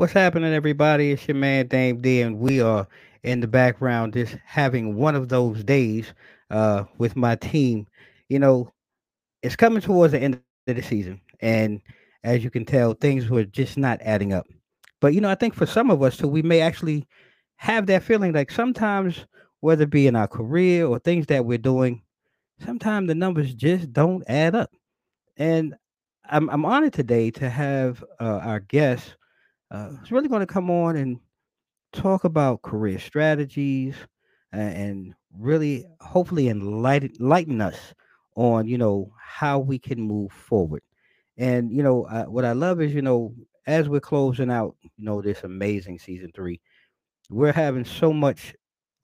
What's happening, everybody? It's your man Dame D, and we are in the background just having one of those days uh, with my team. You know, it's coming towards the end of the season, and as you can tell, things were just not adding up. But you know, I think for some of us too, we may actually have that feeling like sometimes, whether it be in our career or things that we're doing, sometimes the numbers just don't add up. And I'm I'm honored today to have uh, our guest uh, who's really going to come on and talk about career strategies and really hopefully enlighten, enlighten us on you know how we can move forward. And you know uh, what I love is you know as we're closing out you know this amazing season three we're having so much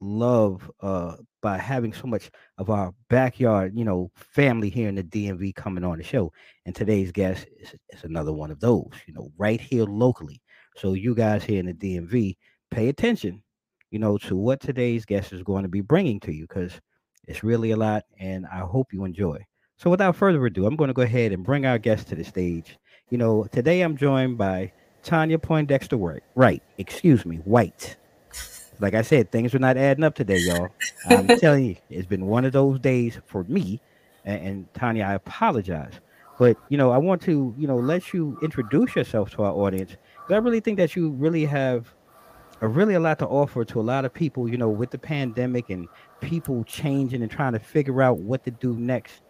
love uh by having so much of our backyard you know family here in the dmv coming on the show and today's guest is, is another one of those you know right here locally so you guys here in the dmv pay attention you know to what today's guest is going to be bringing to you because it's really a lot and i hope you enjoy so without further ado i'm going to go ahead and bring our guest to the stage you know today i'm joined by tanya poindexter white right excuse me white like I said, things are not adding up today, y'all. I'm telling you, it's been one of those days for me. And, and Tanya, I apologize, but you know, I want to, you know, let you introduce yourself to our audience. I really think that you really have a really a lot to offer to a lot of people. You know, with the pandemic and people changing and trying to figure out what to do next.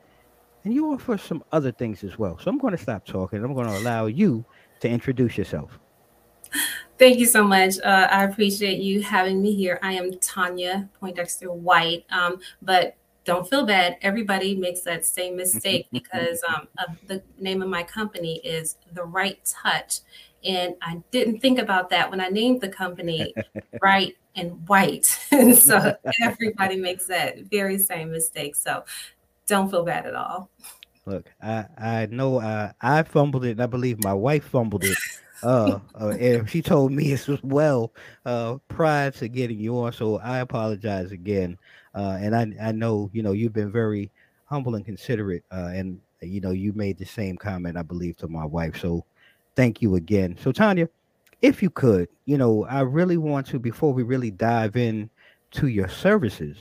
And you offer some other things as well. So I'm going to stop talking. I'm going to allow you to introduce yourself. Thank you so much. Uh, I appreciate you having me here. I am Tanya Poindexter White, um, but don't feel bad. Everybody makes that same mistake because um, of the name of my company is The Right Touch. And I didn't think about that when I named the company Right and White. And so everybody makes that very same mistake. So don't feel bad at all. Look, I I know I I fumbled it, and I believe my wife fumbled it. Uh, uh and she told me as well uh prior to getting you on. So I apologize again. Uh, and I I know you know you've been very humble and considerate. Uh, and you know you made the same comment I believe to my wife. So thank you again. So Tanya, if you could, you know, I really want to before we really dive in to your services.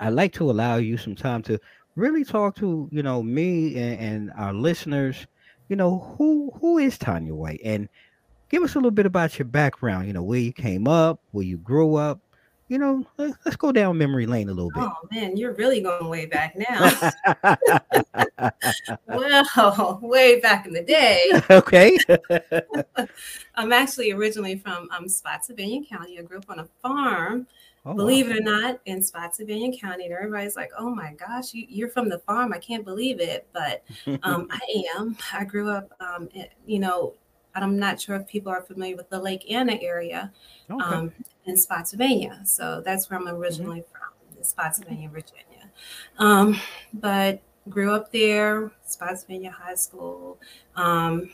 I'd like to allow you some time to really talk to you know me and, and our listeners. You know who who is Tanya White, and give us a little bit about your background. You know where you came up, where you grew up. You know, let, let's go down memory lane a little bit. Oh man, you're really going way back now. well, way back in the day. okay. I'm actually originally from um, Spotsylvania County. I grew up on a farm, Oh, believe wow. it or not, in Spotsylvania County. And everybody's like, oh my gosh, you, you're from the farm. I can't believe it. But um, I am. I grew up, um, you know, I'm not sure if people are familiar with the Lake Anna area okay. um, in Spotsylvania. So that's where I'm Mm-hmm. originally from, in Spotsylvania, Virginia. Um, but grew up there, Spotsylvania High School, um,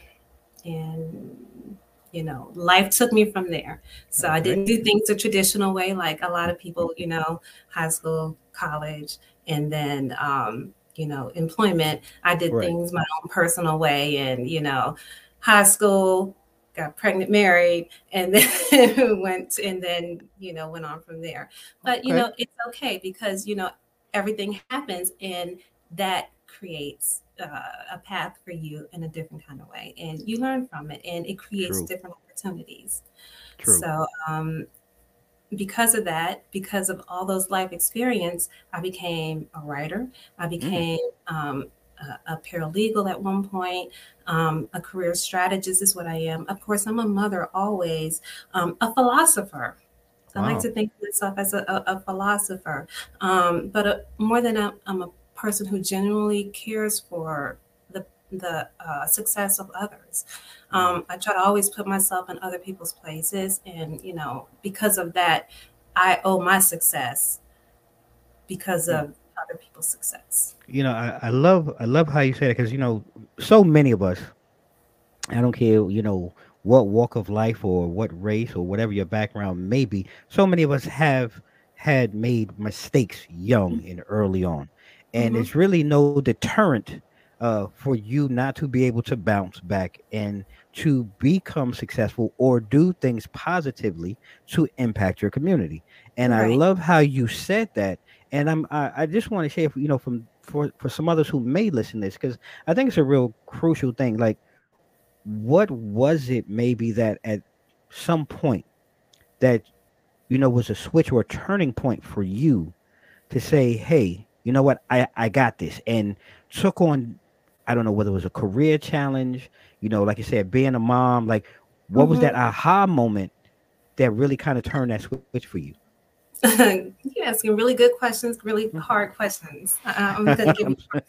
and you know, life took me from there. So I didn't do things the traditional way, like a lot of people, you know, high school, college, and then um, you know, employment. I did Right. things my own personal way, and you know, high school, got pregnant, married, and then went and then you know went on from there. But you Okay. know, it's okay because you know everything happens, and that creates uh, a path for you in a different kind of way, and you learn from it, and it creates True. different opportunities. True. So, um, because of that, because of all those life experience, I became a writer. I Mm. became um, a, a paralegal at one point. Um, a career strategist is what I am. Of course, I'm a mother always. Um, a philosopher. I like to think of myself as a, a, a philosopher, um, but uh more than a, I'm a person who genuinely cares for the the uh, success of others. Um, I try to always put myself in other people's places, and you know, because of that, I owe my success because Yeah. of other people's success. You know, I, I love I love how you say that because you know, so many of us, I don't care, you know, what walk of life or what race or whatever your background may be, so many of us have had made mistakes young and early on. And Mhm. it's really no deterrent uh, for you not to be able to bounce back and to become successful or do things positively to impact your community. And right. I love how you said that. And I'm I, I just want to share, you know, from for for some others who may listen to this because I think it's a real crucial thing. Like, what was it maybe that at some point that you know was a switch or a turning point for you to say, hey, you know what, I I got this, and took on I don't know whether it was a career challenge, you know, like you said, being a mom, like what mm-hmm. was that aha moment that really kind of turned that switch for you? You're asking really good questions, really mm-hmm. hard questions. Uh, I'm going to give you on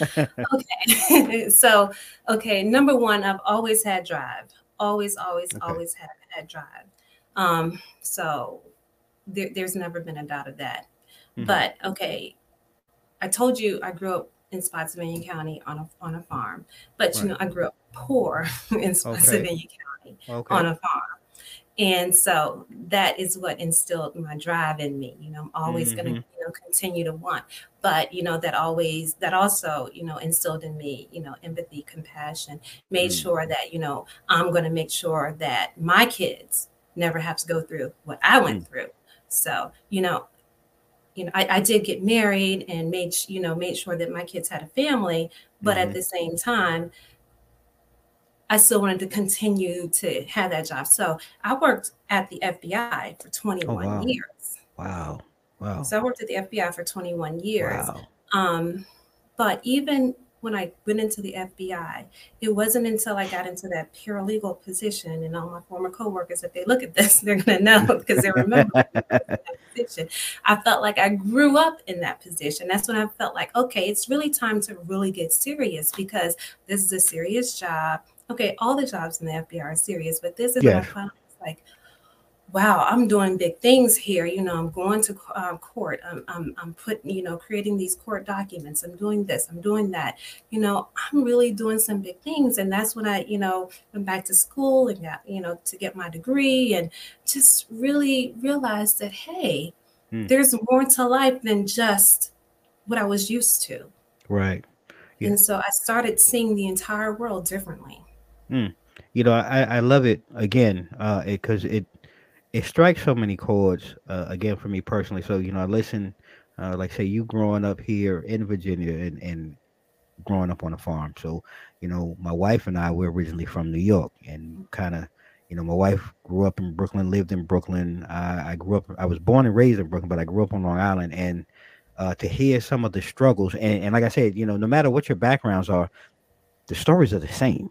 that. Okay. so, okay, number one, I've always had drive. Always, always, okay. always had, had drive. Um, so there, there's never been a doubt of that. Mm-hmm. But okay, I told you I grew up in Spotsylvania County on a on a farm. But right. you know, I grew up poor in Spotsylvania okay. County okay. on a farm. And so that is what instilled my drive in me. You know, I'm always mm-hmm. going to you know continue to want. But you know that always that also you know instilled in me you know empathy, compassion. Made mm-hmm. sure that you know I'm going to make sure that my kids never have to go through what I went mm-hmm. through. So you know you know, I, I, did get married and made you know made sure that my kids had a family, but mm-hmm. at the same time, I still wanted to continue to have that job. So I worked at the FBI for 21 oh, wow. years. Wow, wow. So I worked at the FBI for 21 years. Wow. Um, but even when I went into the FBI, it wasn't until I got into that paralegal position and all my former coworkers, if they look at this, they're going to know because they remember that position. I felt like I grew up in that position. That's when I felt like, okay, it's really time to really get serious because this is a serious job. Okay, all the jobs in the FBI are serious, but this is yeah. like, wow, I'm doing big things here. You know, I'm going to uh, court. I'm, I'm, I'm putting, you know, creating these court documents. I'm doing this. I'm doing that. You know, I'm really doing some big things. And that's when I, you know, went back to school and got, you know, to get my degree and just really realized that, hey, hmm. there's more to life than just what I was used to. Right. Yeah. And so I started seeing the entire world differently. Hmm. You know, I, I love it again because uh, it, it it strikes so many chords uh, again for me personally. So you know, I listen, uh, like say you growing up here in Virginia and and growing up on a farm. So you know, my wife and I were originally from New York, and kind of, you know, my wife grew up in Brooklyn, lived in Brooklyn. I, I grew up, I was born and raised in Brooklyn, but I grew up on Long Island, and uh, to hear some of the struggles, and, and like I said, you know, no matter what your backgrounds are, the stories are the same.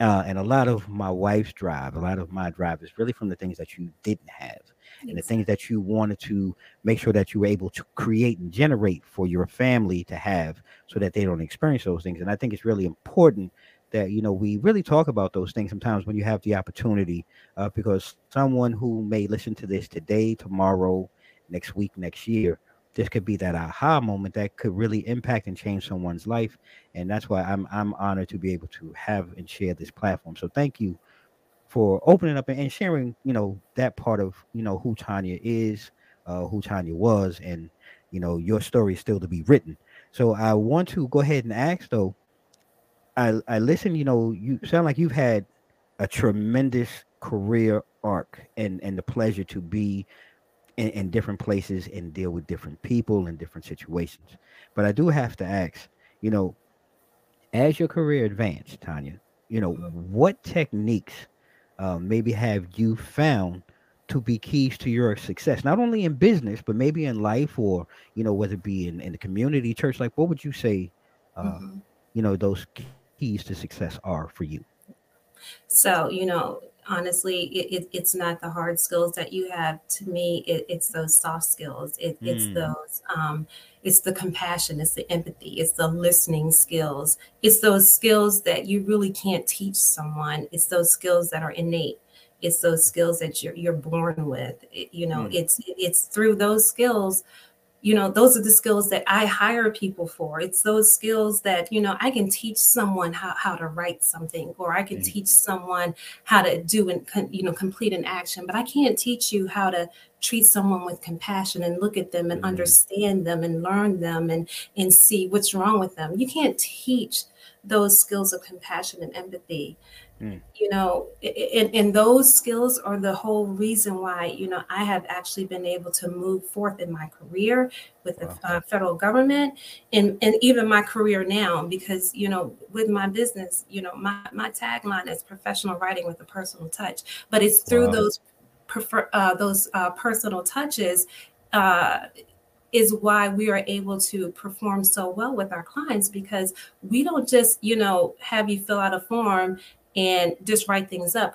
Uh, and a lot of my wife's drive, a lot of my drive is really from the things that you didn't have and the things that you wanted to make sure that you were able to create and generate for your family to have so that they don't experience those things. And I think it's really important that you know we really talk about those things sometimes when you have the opportunity uh, because someone who may listen to this today tomorrow next week next year this could be that aha moment that could really impact and change someone's life and that's why i'm i'm honored to be able to have and share this platform. So thank you for opening up and sharing you know that part of you know who tanya is uh who tanya was and you know your story is still to be written. So i want to go ahead and ask though i i listen you know you sound like you've had a tremendous career arc and and the pleasure to be in, in different places and deal with different people and different situations. But I do have to ask, you know, as your career advanced, Tanya, you know, what techniques uh, maybe have you found to be keys to your success, not only in business, but maybe in life or, you know, whether it be in, in the community, church, like what would you say, uh, mm-hmm. you know, those keys to success are for you? So, you know, honestly it, it, it's not the hard skills that you have. To me it, it's those soft skills. It, it's mm. those um, it's the compassion it's the empathy it's the listening skills. It's those skills that you really can't teach someone. It's those skills that are innate. It's those skills that you're, you're born with. It, you know mm. it's it's through those skills you know those are the skills that i hire people for it's those skills that you know i can teach someone how, how to write something or i can mm-hmm. teach someone how to do and you know complete an action but i can't teach you how to treat someone with compassion and look at them and mm-hmm. understand them and learn them and and see what's wrong with them you can't teach those skills of compassion and empathy Mm. You know, and, and those skills are the whole reason why, you know, I have actually been able to move forth in my career with wow. the uh, federal government and, and even my career now, because, you know, with my business, you know, my, my tagline is professional writing with a personal touch, but it's through wow. those prefer, uh, those uh, personal touches uh, is why we are able to perform so well with our clients because we don't just you know have you fill out a form and just write things up.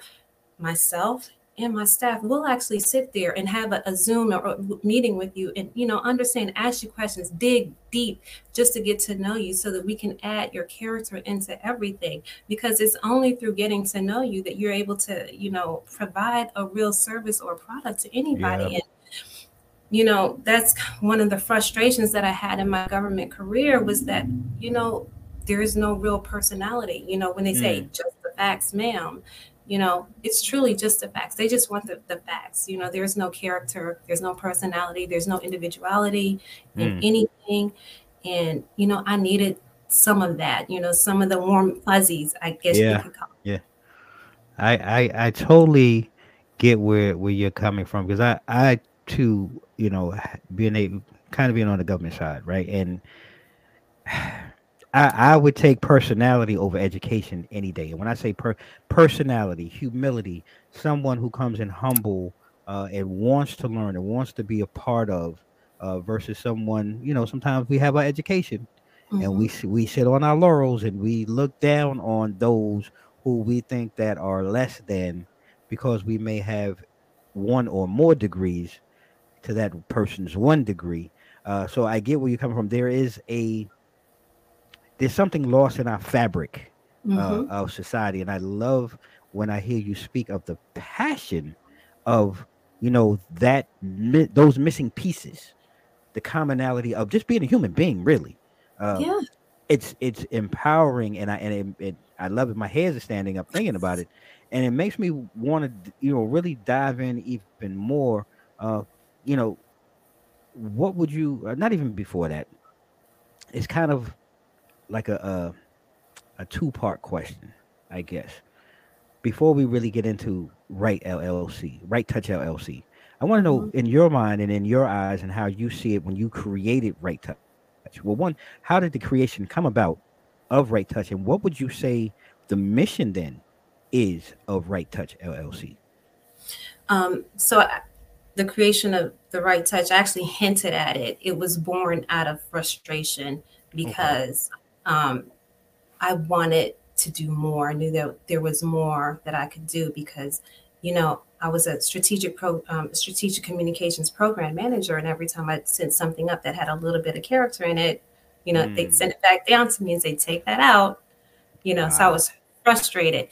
Myself and my staff will actually sit there and have a, a Zoom or, or meeting with you and you know understand, ask you questions, dig deep just to get to know you so that we can add your character into everything because it's only through getting to know you that you're able to you know provide a real service or product to anybody yeah. and you know that's one of the frustrations that i had in my government career was that you know there is no real personality you know when they say mm. just facts, ma'am. You know, it's truly just the facts. They just want the, the facts. You know, there's no character, there's no personality, there's no individuality in mm. anything. And, you know, I needed some of that, you know, some of the warm fuzzies, I guess yeah. you could call Yeah. I, I I totally get where where you're coming from because I I too you know being a kind of being on the government side right and I, I would take personality over education any day. And when I say per, personality, humility, someone who comes in humble uh, and wants to learn and wants to be a part of, uh, versus someone, you know, sometimes we have our education mm-hmm. and we mm-hmm. we sit on our laurels and we look down on those who we think that are less than because we may have one or more degrees to that person's one degree. Uh, so I get where you're coming from. There is a there's something lost in our fabric uh, mm-hmm. uh, of society, and I love when I hear you speak of the passion of you know that mi- those missing pieces, the commonality of just being a human being. Really, uh, yeah, it's it's empowering, and I and it, it I love it. My hairs are standing up thinking about it, and it makes me want to you know really dive in even more. Uh, you know, what would you? Uh, not even before that. It's kind of like a a, a two part question, I guess. Before we really get into Right LLC, Right Touch LLC, I want to know mm-hmm. in your mind and in your eyes and how you see it when you created Right Touch. Well, one, how did the creation come about of Right Touch, and what would you say the mission then is of Right Touch LLC? Um, so I, the creation of the Right Touch, I actually hinted at it. It was born out of frustration because okay um, I wanted to do more. I knew that there was more that I could do because, you know, I was a strategic pro, um, strategic communications program manager, and every time I sent something up that had a little bit of character in it, you know, mm. they'd send it back down to me and say, "Take that out," you know. Wow. So I was frustrated,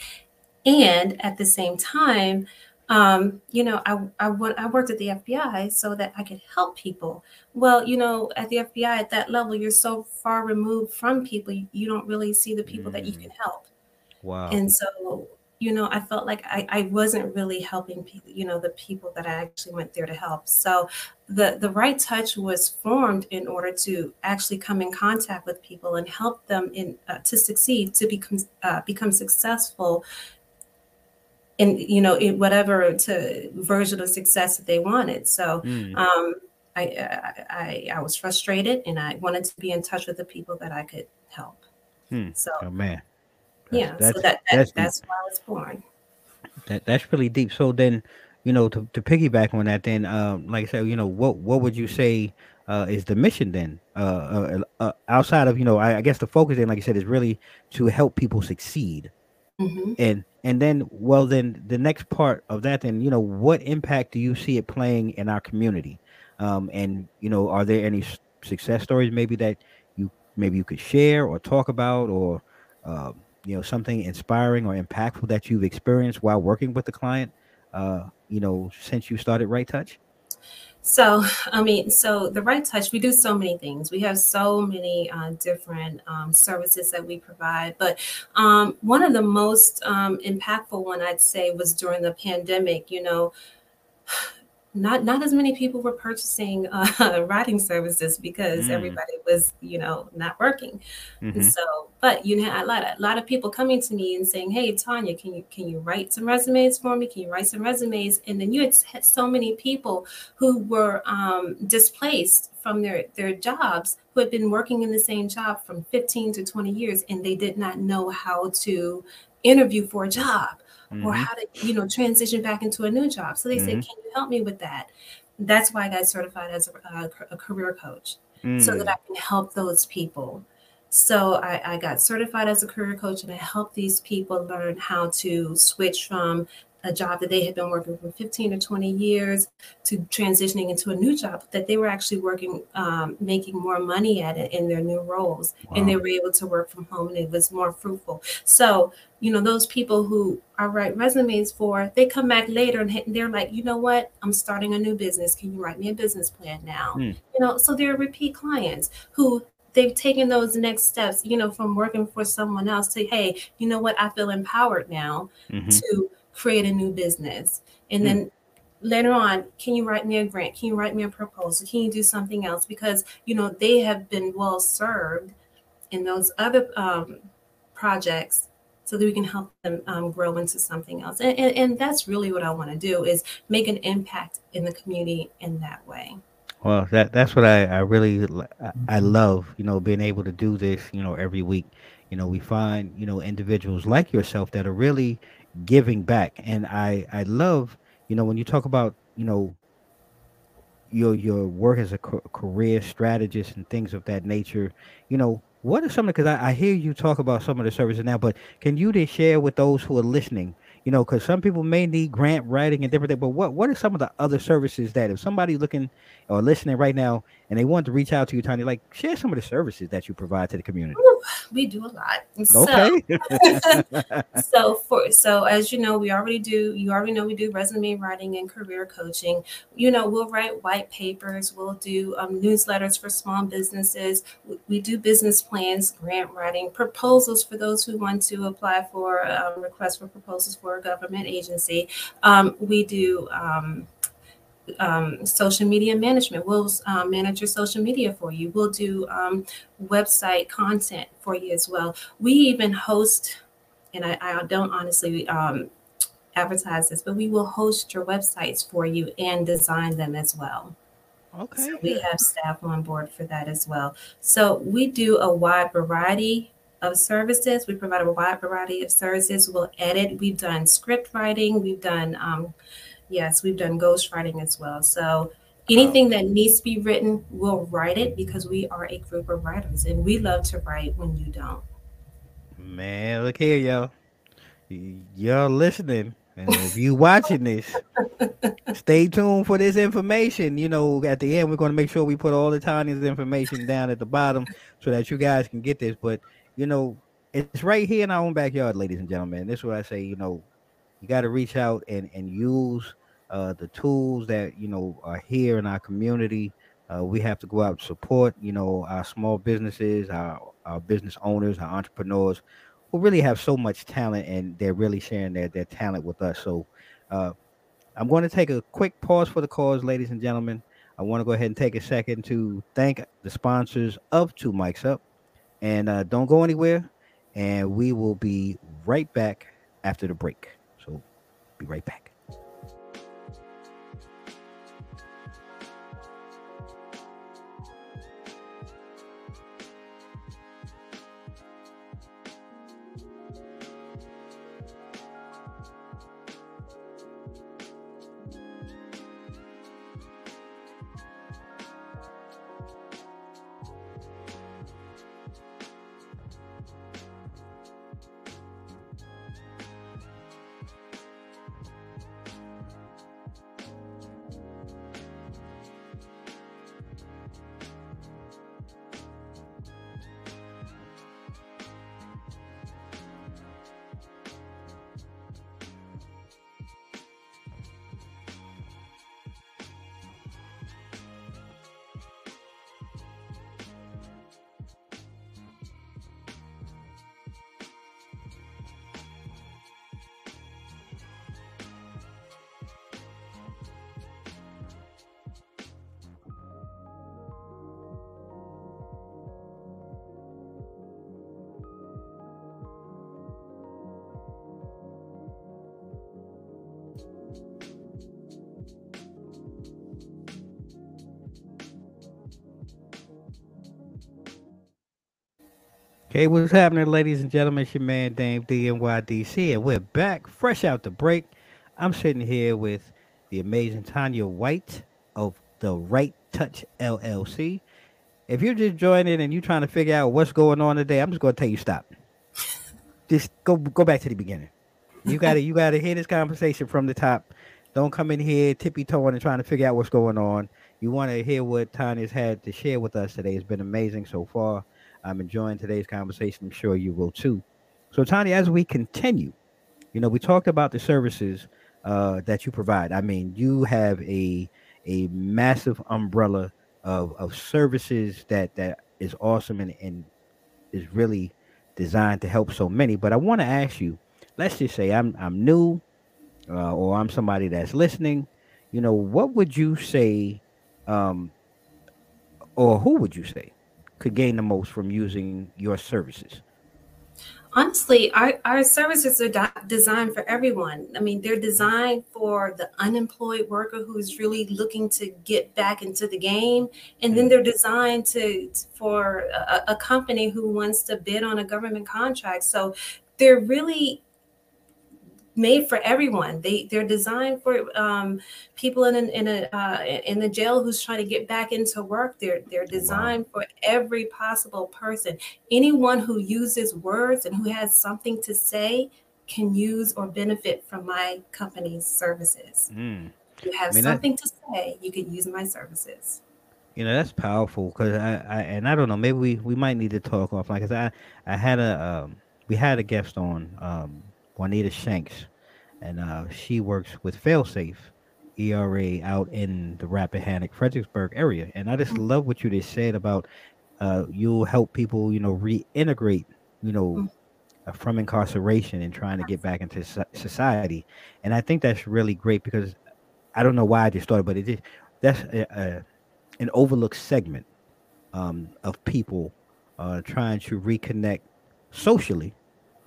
and at the same time, um, you know, I, I, I worked at the FBI so that I could help people. Well, you know, at the FBI at that level, you're so far removed from people, you, you don't really see the people mm. that you can mm. help. Wow. And so, you know, I felt like I, I wasn't really helping people, you know, the people that I actually went there to help. So the, the right touch was formed in order to actually come in contact with people and help them in uh, to succeed, to become uh, become successful in you know in whatever to version of success that they wanted. So mm. um, I, I I was frustrated and I wanted to be in touch with the people that I could help. Hmm. So oh man, that's, yeah, that's, so that, that that's, that's why I was born. That that's really deep. So then, you know, to, to piggyback on that, then, um, like I said, you know, what what would you say uh, is the mission then? Uh, uh, uh outside of you know, I, I, guess the focus then, like you said, is really to help people succeed. Mm-hmm. And and then well then the next part of that then you know what impact do you see it playing in our community? Um, and you know are there any success stories maybe that you maybe you could share or talk about or uh, you know something inspiring or impactful that you've experienced while working with the client uh, you know since you started right touch So, I mean, so the Right Touch, we do so many things. We have so many uh, different um, services that we provide. But um, one of the most um, impactful one I'd say was during the pandemic. You know, not not as many people were purchasing uh, writing services because mm. everybody was you know not working mm-hmm. so but you know a lot, a lot of people coming to me and saying hey tanya can you can you write some resumes for me can you write some resumes and then you had, had so many people who were um, displaced from their their jobs who had been working in the same job from 15 to 20 years and they did not know how to interview for a job mm-hmm. or how to, you know, transition back into a new job. So they mm-hmm. said, Can you help me with that? That's why I got certified as a, a career coach mm. so that mm. I can help those people. So I, I, got certified as a career coach and I helped these people learn how to switch from a job that they had been working for 15 or 20 years to transitioning into a new job that they were actually working, um, making more money at it in their new roles. Wow. And they were able to work from home and it was more fruitful. So, you know, those people who I write resumes for, they come back later and they're like, you know what? I'm starting a new business. Can you write me a business plan now? Hmm. You know, so they're repeat clients who they've taken those next steps, you know, from working for someone else to, hey, you know what? I feel empowered now mm-hmm. to create a new business. And then mm. later on, can you write me a grant? Can you write me a proposal? Can you do something else? Because, you know, they have been well served in those other um, projects so that we can help them um, grow into something else. And, and, and that's really what I want to do is make an impact in the community in that way. Well, that that's what I, I really I love, you know, being able to do this, you know, every week. You know, we find, you know, individuals like yourself that are really giving back. And I I love you know when you talk about you know your your work as a career strategist and things of that nature. You know what are some of because I, I hear you talk about some of the services now, but can you just share with those who are listening? You know, because some people may need grant writing and different things, but what what are some of the other services that if somebody looking or listening right now and they want to reach out to you, Tanya, like share some of the services that you provide to the community? we do a lot. Okay. So, so for so as you know, we already do. You already know we do resume writing and career coaching. You know, we'll write white papers. We'll do um, newsletters for small businesses. We, we, do business plans, grant writing, proposals for those who want to apply for um, requests for proposals for a government agency. Um, we do. Um, um, social media management. We'll um, manage your social media for you. We'll do um, website content for you as well. We even host, and I, I don't honestly um, advertise this, but we will host your websites for you and design them as well. Okay. So we have staff on board for that as well. So we do a wide variety of services. We provide a wide variety of services. We'll edit. We've done script writing. We've done um, Yes, we've done ghostwriting as well. So anything that needs to be written, we'll write it because we are a group of writers and we love to write when you don't. Man, look here, y'all. Y'all listening. And if you watching this, stay tuned for this information. You know, at the end, we're going to make sure we put all the Tanya's information down at the bottom so that you guys can get this. But, you know, it's right here in our own backyard, ladies and gentlemen. This is what I say, you know, you got to reach out and, and use uh, the tools that you know are here in our community. Uh, we have to go out and support, you know, our small businesses, our, our business owners, our entrepreneurs, who really have so much talent, and they're really sharing their their talent with us. So, uh, I'm going to take a quick pause for the cause, ladies and gentlemen. I want to go ahead and take a second to thank the sponsors of Two Mics Up, and uh, don't go anywhere. And we will be right back after the break. So, be right back. Hey, what's happening, ladies and gentlemen? It's your man Dame DNYDC, and we're back, fresh out the break. I'm sitting here with the amazing Tanya White of the Right Touch LLC. If you're just joining and you're trying to figure out what's going on today, I'm just going to tell you stop. just go go back to the beginning. You got to you got to hear this conversation from the top. Don't come in here tippy toeing and trying to figure out what's going on. You want to hear what Tanya's had to share with us today. It's been amazing so far. I'm enjoying today's conversation. I'm sure you will too. So, Tony, as we continue, you know, we talked about the services uh, that you provide. I mean, you have a a massive umbrella of, of services that that is awesome and, and is really designed to help so many. But I want to ask you, let's just say I'm I'm new, uh, or I'm somebody that's listening. You know, what would you say, um, or who would you say could gain the most from using your services? Honestly, our, our services are de- designed for everyone. I mean, they're designed for the unemployed worker who's really looking to get back into the game, and then mm. they're designed to for a, a company who wants to bid on a government contract. So they're really made for everyone. They they're designed for um, people in in a uh, in the jail who's trying to get back into work. They're they're designed wow. for every possible person. Anyone who uses words and who has something to say can use or benefit from my company's services. Mm. You have I mean, something that, to say, you can use my services. You know that's powerful because I, I and I don't know maybe we we might need to talk offline because I I had a um, we had a guest on um, Juanita Shanks, and uh, she works with Failsafe ERA out in the Rappahannock, Fredericksburg area. And I just love what you just said about uh, you'll help people, you know, reintegrate, you know, mm-hmm. from incarceration and trying to get back into society. And I think that's really great because I don't know why I just started, but it just that's a, a, an overlooked segment um, of people uh, trying to reconnect socially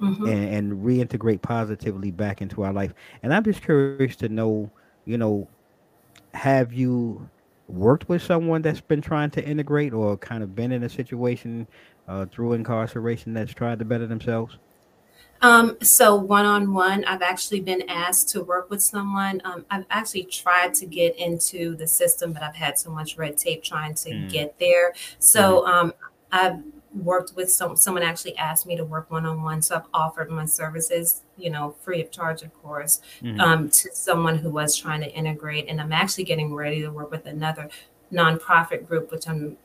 mm-hmm. and, and reintegrate positively back into our life. And I'm just curious to know, you know, have you worked with someone that's been trying to integrate or kind of been in a situation uh, through incarceration that's tried to better themselves? Um, so one on one, I've actually been asked to work with someone. Um, I've actually tried to get into the system, but I've had so much red tape trying to mm. get there. So mm. um, I've worked with some someone actually asked me to work one-on-one so i've offered my services you know free of charge of course mm-hmm. um, to someone who was trying to integrate and i'm actually getting ready to work with another nonprofit group which i'm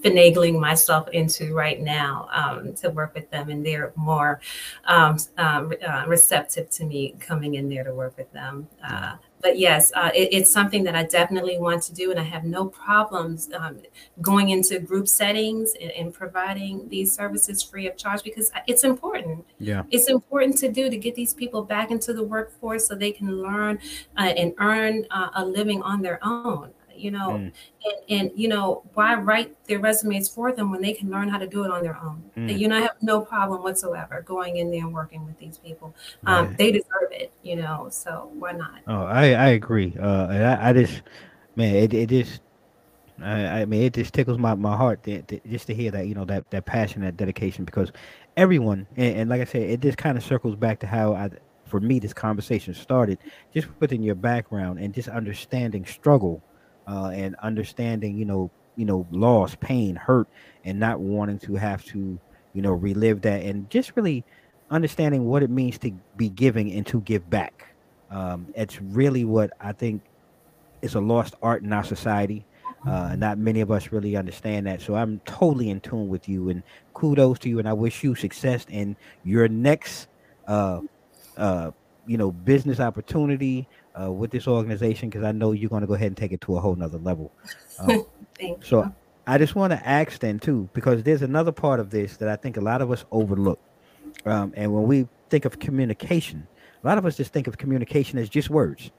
finagling myself into right now um, to work with them and they're more um, uh, uh, receptive to me coming in there to work with them uh, but yes, uh, it, it's something that I definitely want to do, and I have no problems um, going into group settings and, and, providing these services free of charge because it's important. Yeah, it's important to do to get these people back into the workforce so they can learn uh, and earn uh, a living on their own you know mm. and, and, you know why write their resumes for them when they can learn how to do it on their own? Mm. you know i have no problem whatsoever going in there and working with these people. Um, they deserve it you know so why not? Oh i i agree. Uh i, I just man it, it just I, I mean, it just tickles my, my heart to, to, just to hear that, you know, that, that passion, that dedication, because everyone, and, and like I said, it just kind of circles back to how I, for me, this conversation started, just within your background and just understanding struggle uh, and understanding, you know, you know, loss, pain, hurt, and not wanting to have to, you know, relive that, and just really understanding what it means to be giving and to give back. Um, it's really what I think is a lost art in our society. Uh, not many of us really understand that. So I'm totally in tune with you, and kudos to you. And I wish you success in your next, uh, uh, you know, business opportunity, uh, with this organization because I know you're going to go ahead and take it to a whole nother level. Um, so you. I just want to ask then too, because there's another part of this that I think a lot of us overlook. Um, and when we think of communication, a lot of us just think of communication as just words,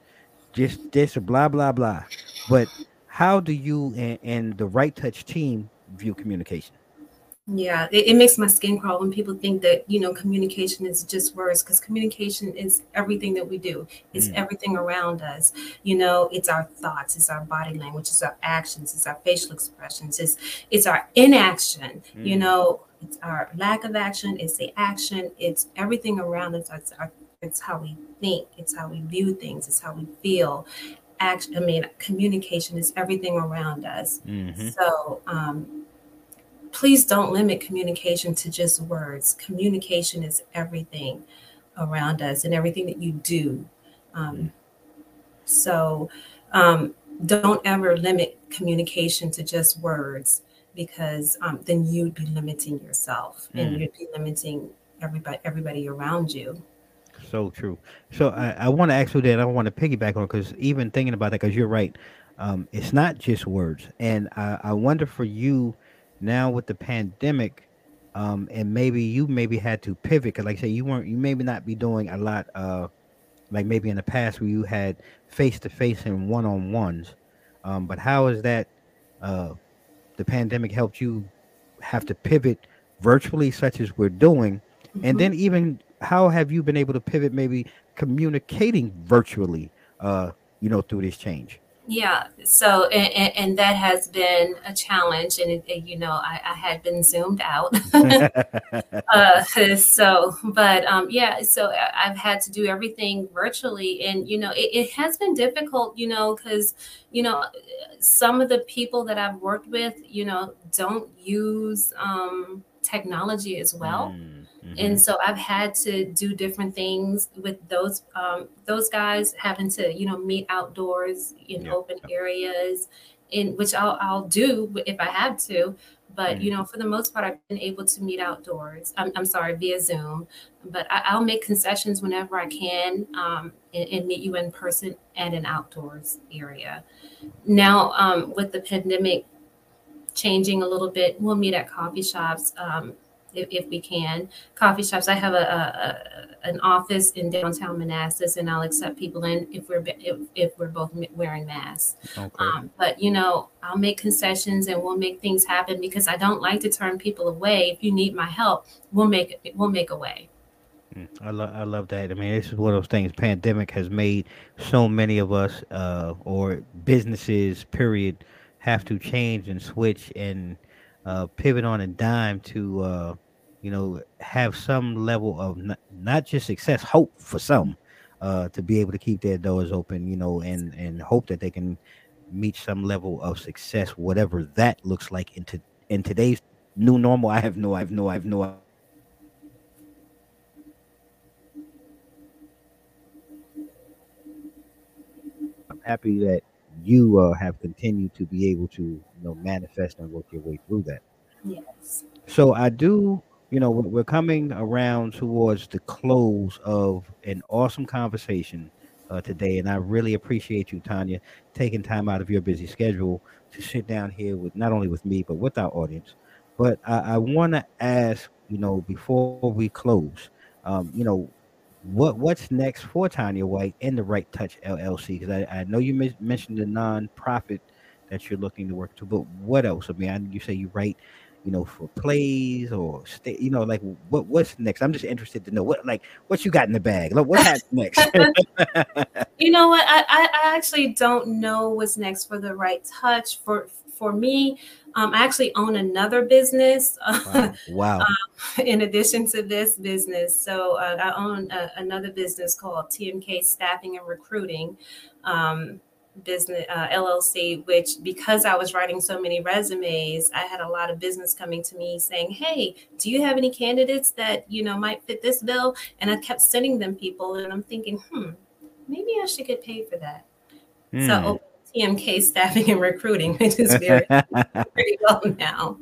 just this blah blah blah. But how do you and, and the right touch team view communication? Yeah, it, it, makes my skin crawl when people think that you know communication is just words because communication is everything that we do. It's mm. everything around us. You know, it's our thoughts, it's our body language, it's our actions, it's our facial expressions, it's it's our inaction. Mm. You know, it's our lack of action, it's the action, it's everything around us. It's our, it's how we think, it's how we view things, it's how we feel. Action, I mean, communication is everything around us. Mm-hmm. So. um please don't limit communication to just words. Communication is everything around us and everything that you do. Um, so um, don't ever limit communication to just words because um, then you'd be limiting yourself mm. and you'd be limiting everybody everybody around you. So true. So I, I want to ask you that I want to piggyback on because even thinking about that because you're right. Um, it's not just words, and I, I wonder for you now with the pandemic, um, and maybe you maybe had to pivot because, like I say, you weren't you maybe not be doing a lot, uh, like maybe in the past where you had face to face and one on ones. Um, but how has that uh, the pandemic helped you have to pivot virtually, such as we're doing, mm-hmm. and then even how have you been able to pivot, maybe communicating virtually, uh, you know, through this change? Yeah. So, and, and, that has been a challenge. And, it, you know, I, I, had been zoomed out. uh, so, but um, yeah, so I've had to do everything virtually. And, you know, it, it has been difficult, you know, because, you know, some of the people that I've worked with, you know, don't use um, technology as well. Mm. Mm-hmm. And so I've had to do different things with those um, those guys having to you know meet outdoors in yeah. open areas, in which I'll I'll do if I have to. But mm-hmm. you know, for the most part, I've been able to meet outdoors. I'm, I'm sorry, via Zoom. But I, will make concessions whenever I can um, and, and, meet you in person at an outdoors area. Now, um, with the pandemic changing a little bit, we'll meet at coffee shops. Um, if, if we can. Coffee shops. I have a, a, an office in downtown Manassas, and I'll accept people in if we're if, if we're both wearing masks. Okay. Um, but you know, I'll make concessions and we'll make things happen because I don't like to turn people away. If you need my help, we'll make we'll make a way. Mm, I love I love that. I mean, this is one of those things. Pandemic has made so many of us, uh, or businesses, period, have to change and switch and uh, pivot on a dime to uh, you know, have some level of not, not just success, hope for some, uh, to be able to keep their doors open, you know, and and hope that they can meet some level of success, whatever that looks like into in today's new normal. I have no, I have no, I have no. I'm happy that you uh, have continued to be able to, you know, manifest and work your way through that. Yes. So I do you know, we're coming around towards the close of an awesome conversation uh, today, and I really appreciate you, Tanya, taking time out of your busy schedule to sit down here with not only with me but with our audience. But I, I want to ask, you know, before we close, um, you know, what what's next for Tanya White and the Right Touch LLC? Because I, I know you mentioned the nonprofit that you're looking to work to, but what else? I mean, I, you say you write you know, for plays or stay, you know, like what what's next? I'm just interested to know what like what you got in the bag. Like what happens next? you know what? I, I actually don't know what's next for the right touch. For for me, um, I actually own another business. Wow. wow. um, in addition to this business, so uh, I own a, another business called TMK Staffing and Recruiting. Um, business uh, LLC, which because I was writing so many resumes, I had a lot of business coming to me saying, "Hey, do you have any candidates that you know might fit this bill?" And I kept sending them people, and I'm thinking, "Hmm, maybe I should get paid for that." Mm. So hmm. TMK staffing and recruiting, which is very pretty well now.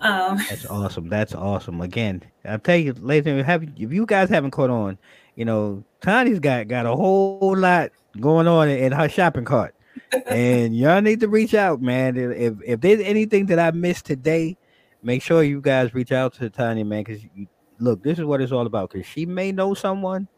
Um, That's awesome. That's awesome. Again, I'll tell you, ladies, and have if you guys haven't caught on, you know, Tony's got got a whole lot going on in her shopping cart. and y'all need to reach out, man. If if there's anything that I missed today, make sure you guys reach out to Tanya, man. Because look, this is what it's all about. Because she may know someone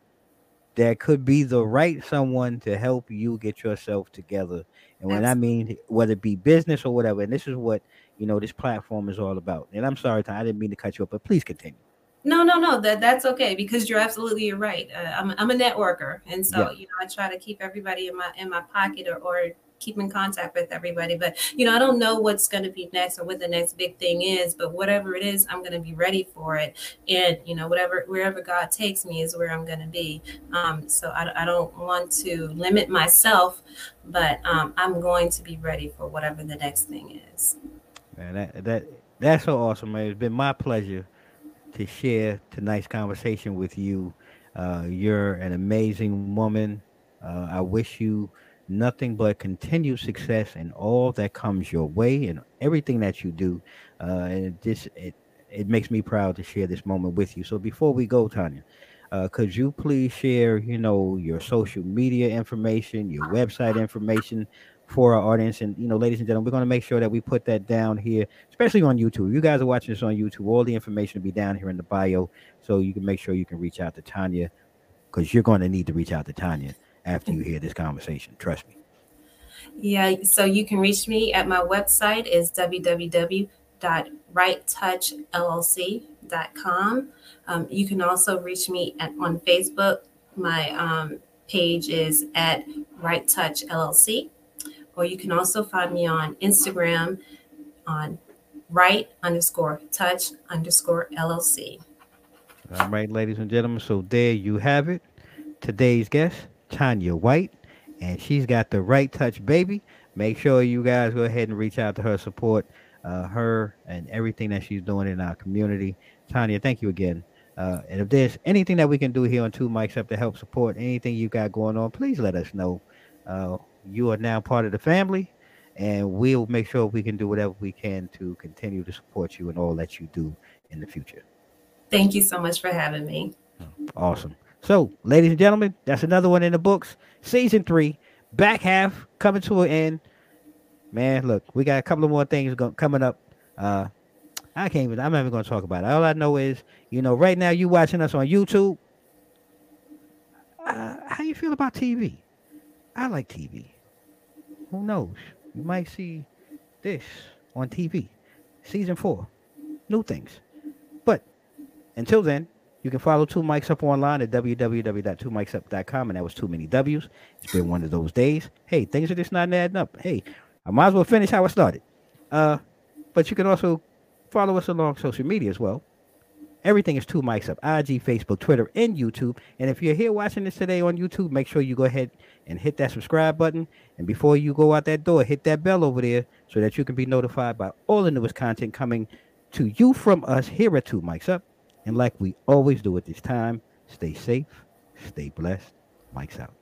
that could be the right someone to help you get yourself together. And when. I mean whether it be business or whatever, and this is what you know this platform is all about. And I'm sorry, I didn't mean to cut you up, but please continue. No, no, no. That that's okay because you're absolutely right. Uh, I'm I'm a networker, and so yeah. you know I try to keep everybody in my in my pocket or, or keep in contact with everybody. But you know, I don't know what's going to be next or what the next big thing is. But whatever it is, I'm going to be ready for it. And you know, whatever wherever God takes me is where I'm going to be. Um, so I, I don't want to limit myself, but um, I'm going to be ready for whatever the next thing is. Man, that that that's so awesome, man. It's been my pleasure to share tonight's conversation with you. Uh, you're an amazing woman. Uh, I wish you nothing but continued success in all that comes your way and everything that you do. Uh, and this it it makes me proud to share this moment with you. So before we go, Tanya, uh, could you please share, you know, your social media information, your website information for our audience? And you know, ladies and gentlemen, we're going to make sure that we put that down here, especially on YouTube. You guys are watching this on YouTube. All the information will be down here in the bio, so you can make sure you can reach out to Tanya because you're going to need to reach out to Tanya after you hear this conversation. Trust me. Yeah, so you can reach me at my website is www.righttouchllc.com. Um, you can also reach me at, on Facebook. My um, page is at Right Touch LLC, or you can also find me on Instagram on right underscore touch underscore LLC. All right, ladies and gentlemen. So there you have it. Today's guest, Tanya White, and she's got the right touch baby. Make sure you guys go ahead and reach out to her, support uh, her and everything that she's doing in our community. Tanya, thank you again. Uh, and if there's anything that we can do here on Two Mics Up to help support anything you got going on, please let us know. Uh, you are now part of the family, and we'll make sure we can do whatever we can to continue to support you and all that you do in the future. Thank you so much for having me. Awesome. So, ladies and gentlemen, that's another one in the books. Season three, back half coming to an end. Man, look, we got a couple of more things go- coming up. Uh, I can't even. I'm not even going to talk about it. All I know is, you know, right now you watching us on YouTube. Uh, how you feel about TV? I like TV. Who knows? You might see this on TV. Season four, new things. But until then, you can follow Two Mics Up online at www.twomicsup.com, and that was too many W's. It's been one of those days. Hey, things are just not adding up. Hey, I might as well finish how I started. Uh, but you can also follow us along social media as well. Everything is Two Mics Up, IG, Facebook, Twitter, and YouTube. And if you're here watching this today on YouTube, make sure you go ahead and hit that subscribe button. And before you go out that door, hit that bell over there so that you can be notified by all the newest content coming to you from us here at Two Mics Up. And like we always do at this time, stay safe, stay blessed. Mics out.